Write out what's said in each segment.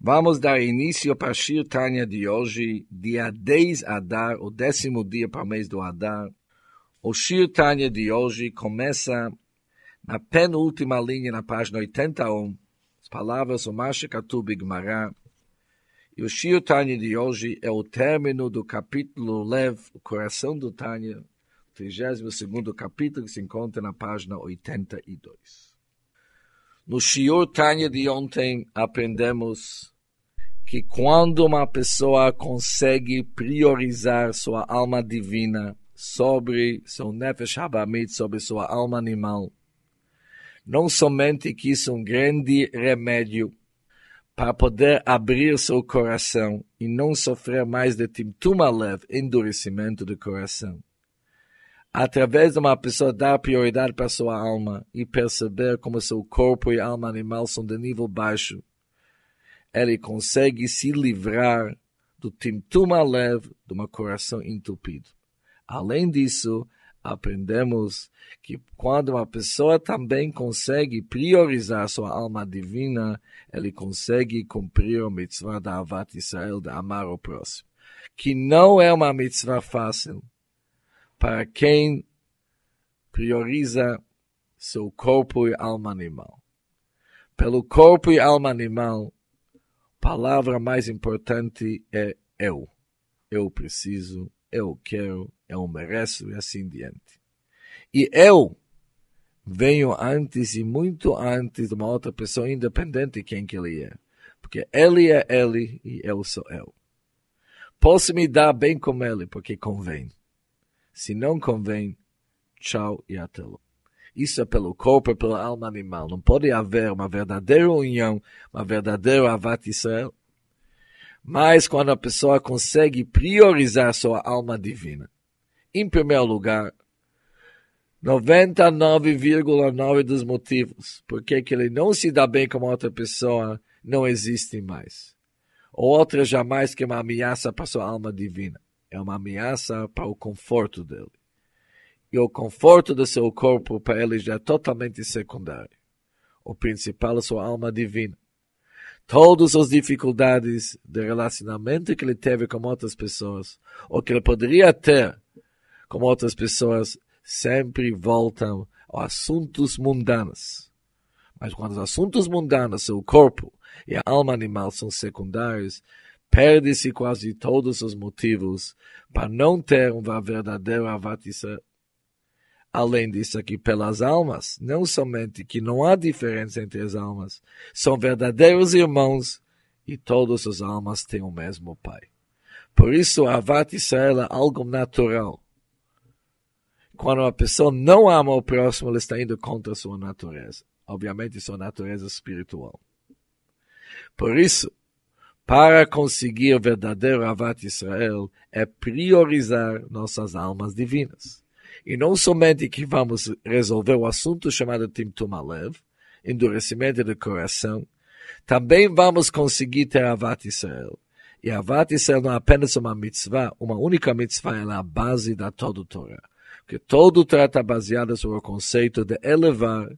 Vamos dar início para Shir Tanya de hoje, dia 10 Adar, o décimo dia para o mês do Adar. O Shir Tanya de hoje começa na penúltima linha, na página 81, as palavras o Masha Katub Gemara. E o Shir Tanya de hoje é o término do capítulo Lev, o coração do Tanya, o 32 capítulo que se encontra na página 82. No Shiur Tanya de ontem aprendemos que quando uma pessoa consegue priorizar sua alma divina sobre seu Nefesh Habamit, sobre sua alma animal, não somente que isso é um grande remédio para poder abrir seu coração e não sofrer mais de Timtum Alev, endurecimento do coração, através de uma pessoa dar prioridade para sua alma e perceber como seu corpo e alma animal são de nível baixo, ele consegue se livrar do timtum alev, de um coração entupido. Além disso, aprendemos que quando uma pessoa também consegue priorizar sua alma divina, ele consegue cumprir a mitzvah da Avat Israel, de amar o próximo. Que não é uma mitzvah fácil, para quem prioriza seu corpo e alma animal. Pelo corpo e alma animal, a palavra mais importante é eu. Eu preciso, eu quero, eu mereço e assim diante. E eu venho antes e muito antes de uma outra pessoa independente de quem que ele é. Porque ele é ele e eu sou eu. Posso me dar bem com ele porque convém. Se não convém, tchau e até logo. Isso é pelo corpo e pela alma animal. Não pode haver uma verdadeira união, uma verdadeira avat Israel. Mas quando a pessoa consegue priorizar sua alma divina, em primeiro lugar, 99,9 dos motivos por que ele não se dá bem com outra pessoa não existem mais. Outra jamais que é uma ameaça para sua alma divina é uma ameaça para o conforto dele. E o conforto do seu corpo para ele já é totalmente secundário. O principal é sua alma divina. Todas as dificuldades de relacionamento que ele teve com outras pessoas, ou que ele poderia ter com outras pessoas, sempre voltam a assuntos mundanos. Mas quando os assuntos mundanos, seu corpo e a alma animal são secundários, perde-se quase todos os motivos para não ter uma verdadeira avatissa. Além disso aqui, pelas almas, não somente que não há diferença entre as almas, são verdadeiros irmãos e todas as almas têm o mesmo Pai. Por isso, a Avat Israel é algo natural. Quando uma pessoa não ama o próximo, ela está indo contra a sua natureza. Obviamente, sua natureza espiritual. Por isso, para conseguir o verdadeiro Avat Israel, é priorizar nossas almas divinas. E não somente que vamos resolver o assunto chamado Timtum Alev, endurecimento do coração, também vamos conseguir ter Avat Israel. E Avat Israel não é apenas uma mitzvah, uma única mitzvah, ela é a base da todo Torá. Porque todo o Torá está baseado sobre o conceito de elevar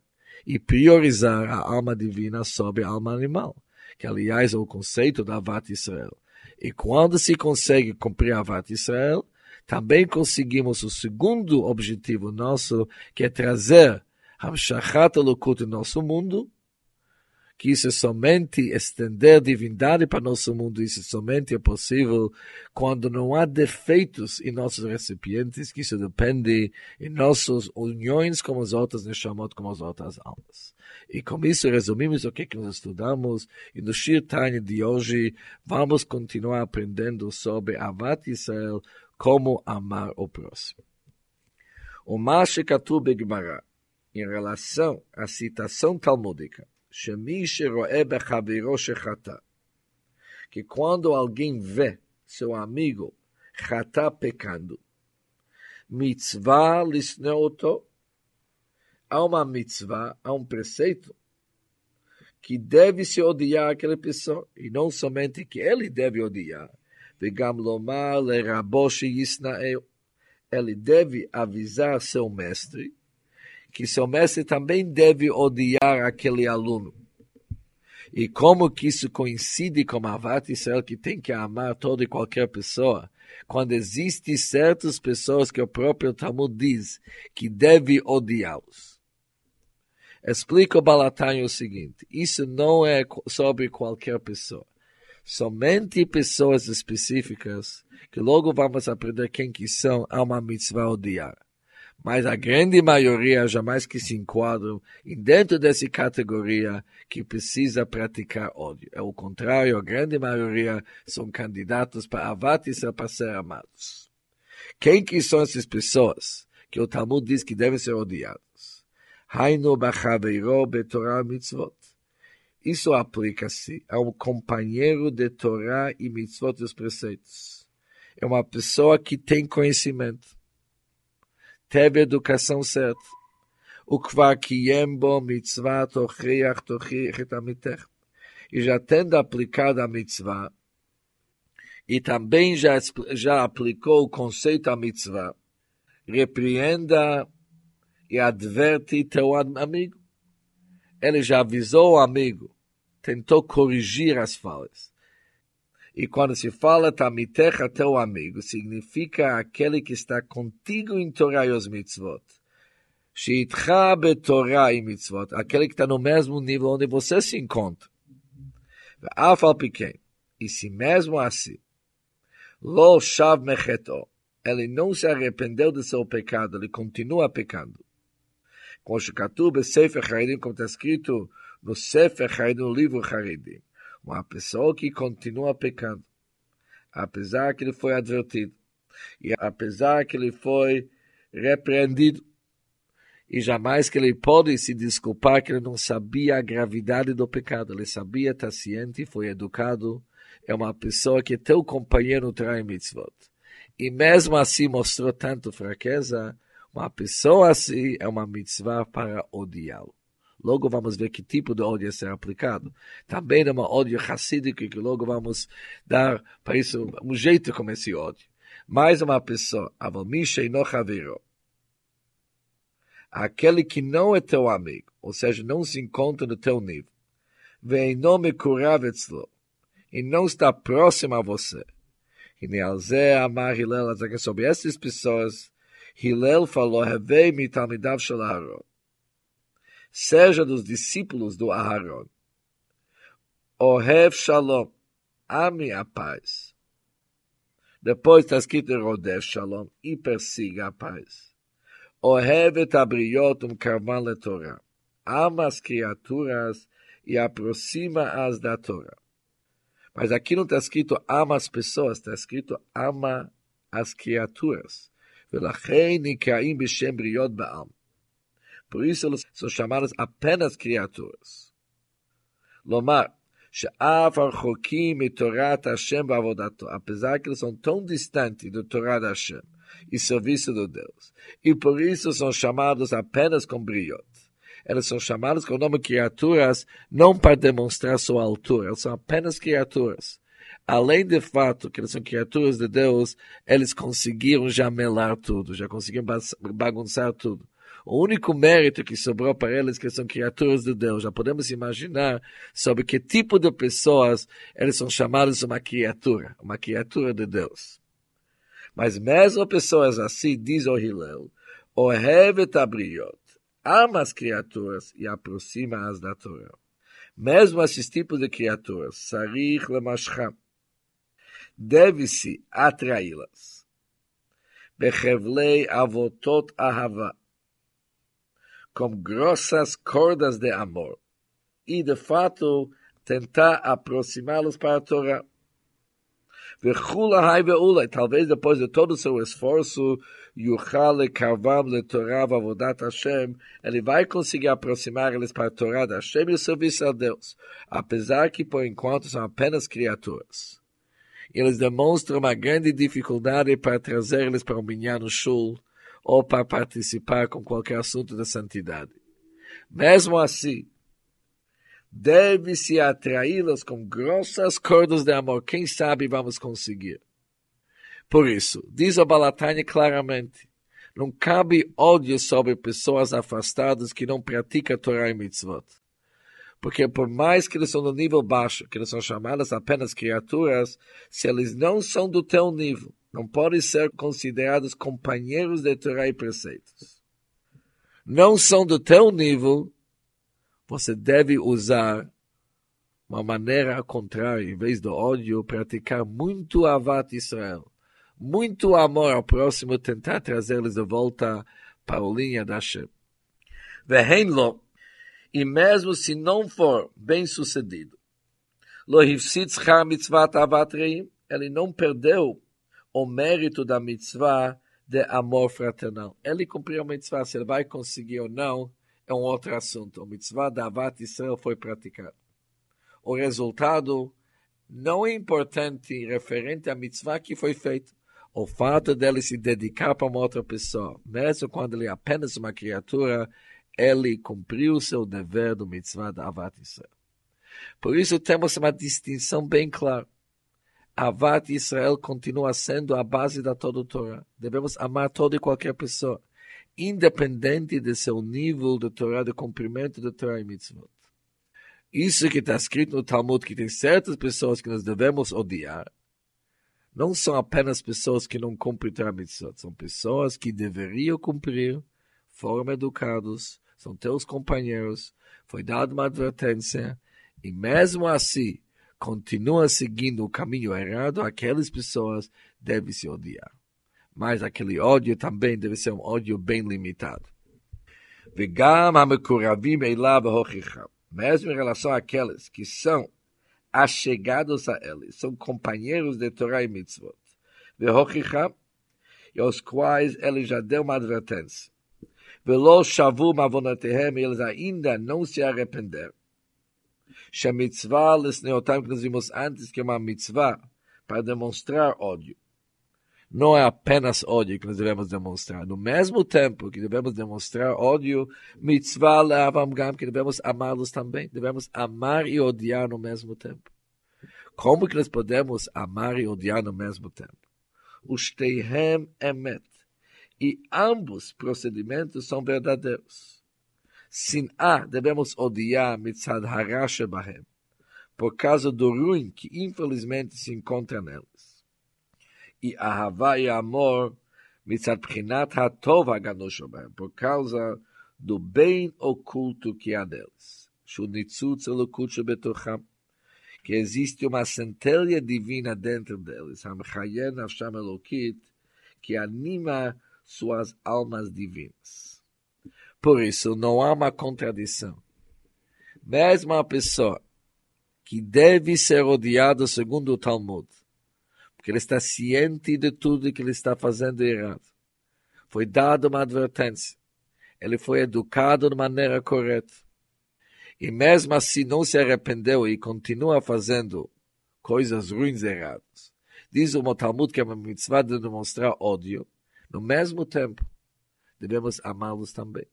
e priorizar a alma divina sobre a alma animal que aliás é o conceito da Avat Israel. E quando se consegue cumprir a Avat Israel, também conseguimos o segundo objetivo nosso, que é trazer Hamshachat Elokut em nosso mundo, isso é somente estender divindade para nosso mundo, isso somente é possível quando não há defeitos em nossos recipientes, que isso depende em nossas uniões com as outras Neshamot, com as outras almas. E com isso resumimos o que, que nós estudamos, e no Shir Tanya de hoje vamos continuar aprendendo sobre Avat Israel, como amar o próximo. O Mashekatu Begmará, em relação à citação talmúdica, que quando alguém vê seu amigo chata pecando, mitzvah lisneoto, há uma mitzvah, há um preceito que deve se odiar aquela pessoa, e não somente que ele deve odiar, ele deve avisar seu mestre que seu mestre também deve odiar aquele aluno. E como que isso coincide com Avat Israel, que tem que amar toda e qualquer pessoa, quando existem certas pessoas que o próprio Talmud diz que deve odiá-los. Explica o Balatani o seguinte, isso não é sobre qualquer pessoa. Somente pessoas específicas, que logo vamos aprender quem que são, há uma mitzvah odiar mas a grande maioria jamais que se enquadram dentro dessa categoria que precisa praticar ódio. É o contrário, a grande maioria são candidatos para avat e para ser amados. Quem que são essas pessoas que o Talmud diz que devem ser odiados? Hainu bachaveiro betorah mitzvot. Isso aplica-se a um companheiro de Torá e mitzvot dos preceitos. É uma pessoa que tem conhecimento teve a educação certa. O que vai mitzvah tochiach tochiach. E já tendo aplicado a mitzvah, e também já, já aplicou o conceito a mitzvah, repreenda e adverte teu amigo. Ele já avisou o amigo, tentou corrigir as falhas. E quando se fala Tamitecha, teu amigo, significa aquele que está contigo em Torah e os mitzvot. Sheitcha betorah e mitzvot, aquele que está no mesmo nível onde você se encontra. Afal pequeno. E se mesmo assim, lo shav mecheto, ele não se arrependeu de seu pecado, ele continua pecando. Como está escrito no Sefer Haredim, no livro Haredim uma pessoa que continua pecando, apesar que ele foi advertido, e apesar que ele foi repreendido, e jamais que ele pode se desculpar que ele não sabia a gravidade do pecado, ele sabia, está ciente, foi educado, é uma pessoa que teu companheiro trai mitzvot. E mesmo assim mostrou tanto fraqueza, uma pessoa assim é uma mitzvah para odiá-lo. Logo vamos ver que tipo de ódio será aplicado. Também é uma ódio racídico que logo vamos dar para isso um jeito como esse ódio. Mais uma pessoa, avamisha e Aquele que não é teu amigo, ou seja, não se encontra no teu nível. Vem nome kuravetzlo. E não está próximo a você. E nealzé amar Hillel, sobre essas pessoas, Hillel falou, Hevei mitamidav shel Aharon seja dos discípulos do Aharon. Ohev Shalom, ame a paz. Depois está escrito Rodev Shalom, e persiga a paz. Ohev et abriot um carvan le Torah. Ama as criaturas e aproxima-as da Torah. Mas aqui não está escrito ama as pessoas, está escrito ama as criaturas. ולכן נקראים בשם בריות בעם. Por isso elas são chamadas apenas criaturas. Lomar, apesar que eles são tão distantes do Torá da Hashem e serviço de Deus, e por isso são chamados apenas com briot. Elas são chamadas com o nome criaturas não para demonstrar sua altura, elas são apenas criaturas. Além do fato que eles são criaturas de Deus, eles conseguiram já melar tudo, já conseguiram bagunçar tudo. O único mérito que sobrou para eles que são criaturas de Deus. Já podemos imaginar sobre que tipo de pessoas eles são chamados uma criatura, uma criatura de Deus. Mas mesmo pessoas assim, diz o Hillel, Ohevet abriot, ama as criaturas e aproxima-as da Torá. Mesmo esses tipos de criaturas, sarich lemashcham, deve-se atraí-las. Bechevlei avotot ahava, com grossas cordas de amor e, de fato, tentar aproximá-los para a Torá. Talvez depois de todo o seu esforço, Yuchale Karvam le Torah Vavodat Hashem, ele vai conseguir aproximar eles para a Torá da Hashem e o serviço a Deus, apesar que por enquanto são apenas criaturas. Eles demonstram uma grande dificuldade para trazer eles para o Minyan Shul, ou para participar com qualquer assunto da santidade. Mesmo assim, deve-se atraí-los com grossas cordas de amor. Quem sabe vamos conseguir. Por isso, diz o Balatani claramente, não cabe ódio sobre pessoas afastadas que não praticam Torah e Mitzvot. Porque por mais que eles são no nível baixo, que eles são chamadas apenas criaturas, se eles não são do teu nível, não podem ser considerados companheiros de Torá e preceitos. Não são do teu nível, você deve usar uma maneira contrária, em vez do ódio, praticar muito avat Israel, muito amor ao próximo, tentar trazê-los de volta para a linha da Hashem. Vehenlo, e mesmo se não for bem sucedido, lo mitzvat avat ele não perdeu o mérito da mitzvah de amor fraternal. Ele cumpriu a mitzvah, se ele vai conseguir ou não, é um outro assunto. A mitzvah da Avat Israel foi praticada. O resultado não é importante referente à mitzvah que foi feita. O fato dele se dedicar para uma outra pessoa, mesmo quando ele é apenas uma criatura, ele cumpriu seu dever do mitzvah da Avat Israel. Por isso temos uma distinção bem clara. Avat Israel continua sendo a base da toda a Torá. Devemos amar toda e qualquer pessoa, independente de seu nível de Torá, de cumprimento da Torá e mitzvot. Isso que está escrito no Talmud, que tem certas pessoas que nós devemos odiar, não são apenas pessoas que não cumprem Torá mitzvot, são pessoas que deveriam cumprir, foram educados, são teus companheiros, foi dada uma advertência, e mesmo assim, continua seguindo o caminho errado, aquelas pessoas devem se odiar. Mas aquele ódio também deve ser um ódio bem limitado. Mesmo em relação àqueles que são achegados a ele, são companheiros de Torah e Mitzvot. E aos quais ele já deu uma advertência. Velo shavu mavonatehem, eles ainda não se arrependeram Shamitzvah lesneotam, que nós vimos antes, que é uma mitzvah, para demonstrar ódio. Não é apenas ódio que nós devemos demonstrar. No mesmo tempo que devemos demonstrar ódio, mitzvah leavam gam, que devemos amá-los também. Devemos amar e odiar no mesmo tempo. Como que nós podemos amar e odiar no mesmo tempo? Ushterhem emet. E ambos procedimentos são verdadeiros. Sin'á devemos odiar mitzad harasha bahem, por causa do ruim que infelizmente se encontra neles. E ahavá e amor mitzad prinat hatov haganosho bahem, por causa do bem oculto que há deles. Shunitzutz elokut shebetocham, que existe uma centelha divina dentro deles, Hamchayen Hashem Elokit, que anima suas almas divinas. Por isso, não há uma contradição. Mesmo a pessoa que deve ser odiada segundo o Talmud, porque ele está ciente de tudo que ele está fazendo errado. Foi dada uma advertência. Ele foi educado de maneira correta. E mesmo assim não se arrependeu e continua fazendo coisas ruins erradas. Diz o Talmud que é uma mitzvah de demonstrar ódio. No mesmo tempo, devemos amá-los também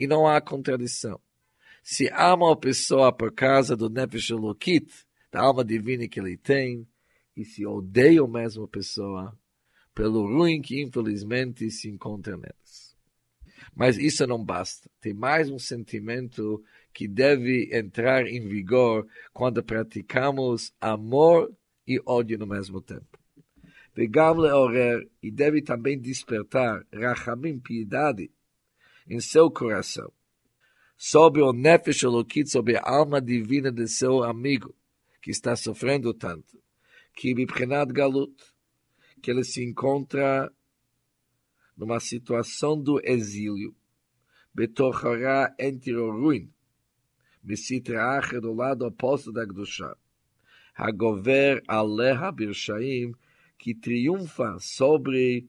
e não há contradição. Se ama uma pessoa por causa do Nefesh Elokit, da alma divina que ele tem, e se odeia a mesma pessoa pelo ruim que infelizmente se encontra neles. Mas isso não basta. Tem mais um sentimento que deve entrar em vigor quando praticamos amor e ódio no mesmo tempo. Vegam leorer, e deve também despertar rachamim, piedade, em seu coração, sobre o nefesh elokit, sobre a alma divina de seu amigo, que está sofrendo tanto, que biprenat galut, que ele se encontra numa situação do exílio, betorhará entre o ruim, mesitra do lado oposto da Gdusha, Hagover aleha birshaim, que triunfa sobre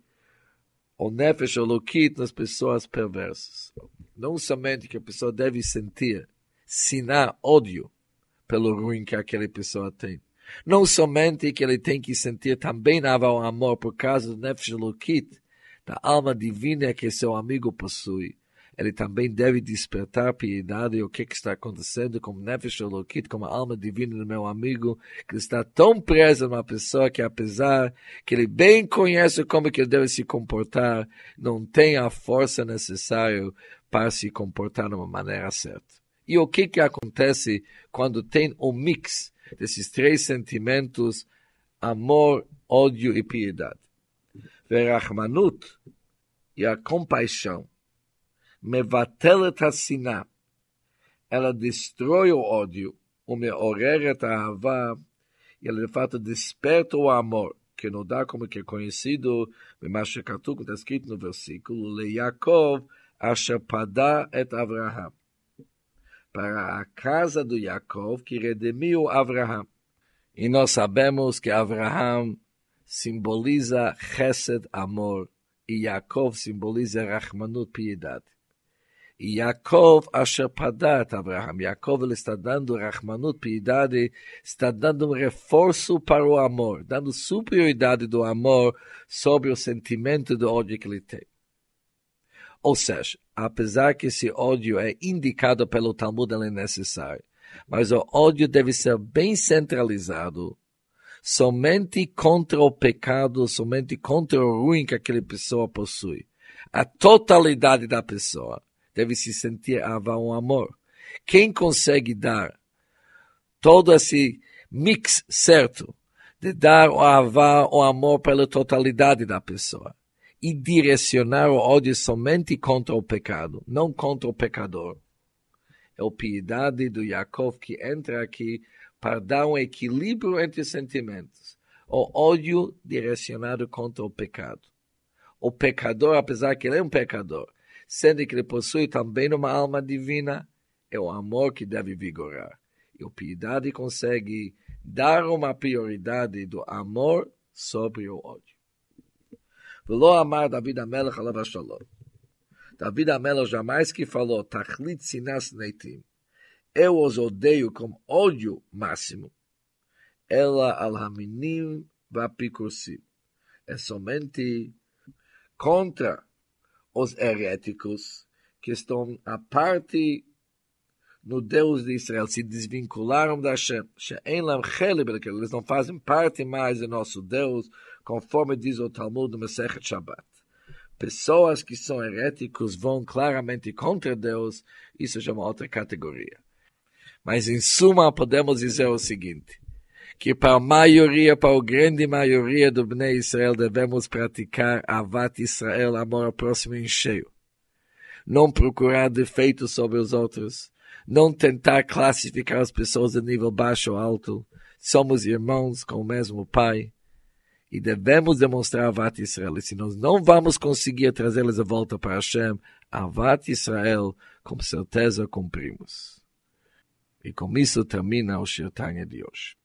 o nefesh olokit nas pessoas perversas. Não somente que a pessoa deve sentir sinar ódio pelo ruim que aquela pessoa tem. Não somente que ele tem que sentir também o amor por causa do nefesh olokit, da alma divina que seu amigo possui ele também deve despertar piedade o que, que está acontecendo com Nefesh Elokit, com a alma divina do meu amigo, que está tão preso numa pessoa que apesar que ele bem conhece como que ele deve se comportar, não tem a força necessária para se comportar de uma maneira certa. E o que, que acontece quando tem um mix desses três sentimentos, amor, ódio e piedade? Verachmanut e a compaixão מבטלת השנאה, ela destrói o ódio, ומעוררת האהבה, e ela de fato desperta o amor, que não dá como que é conhecido, במה שכתוב, como está escrito no versículo, ליעקב אשר פדה את אברהם. Para a casa do Yaakov que redimiu Abraham. E nós sabemos que Abraham simboliza chesed, amor, e Yaakov simboliza Rahmanut, piedade. Yaakov asher padat Abraham. Yaakov ele está dando Rahmanut, piedade, está dando um reforço para o amor, dando superioridade do amor sobre o sentimento do ódio que ele tem. Ou seja, apesar que esse ódio é indicado pelo Talmud, ele é necessário. Mas o ódio deve ser bem centralizado, somente contra o pecado, somente contra o ruim que aquela pessoa possui. A totalidade da pessoa deve se sentir ava um amor. Quem consegue dar todo esse mix certo de dar o avá, o amor pela totalidade da pessoa e direcionar o ódio somente contra o pecado, não contra o pecador. É a piedade do Yaakov que entra aqui para dar um equilíbrio entre os sentimentos. O ódio direcionado contra o pecado. O pecador, apesar que ele é um pecador, sendo que ele possui também uma alma divina, é o amor que deve vigorar. E a piedade consegue dar uma prioridade do amor sobre o ódio. Velo amar David Amelech alav shalom. David Amelech jamais que falou, tachlit sinas neitim. Eu os odeio com ódio máximo. Ela alhaminim vapicursim. É somente contra os heréticos que estão à parte no Deus de Israel, se desvincularam da Hashem, eles não fazem parte mais do nosso Deus, conforme diz o Talmud do Masechet Shabbat. Pessoas que são heréticos vão claramente contra Deus, isso já é uma outra categoria. Mas em suma podemos dizer o seguinte, que para a maioria, para a grande maioria do Bnei Israel, devemos praticar Avat Israel, amor ao próximo em cheio. Não procurar defeitos sobre os outros. Não tentar classificar as pessoas de nível baixo ou alto. Somos irmãos com o mesmo Pai. E devemos demonstrar Avat Israel. E se nós não vamos conseguir trazê-las de volta para Hashem, Avat Israel, com certeza cumprimos. E com isso termina o Shirtanya de hoje.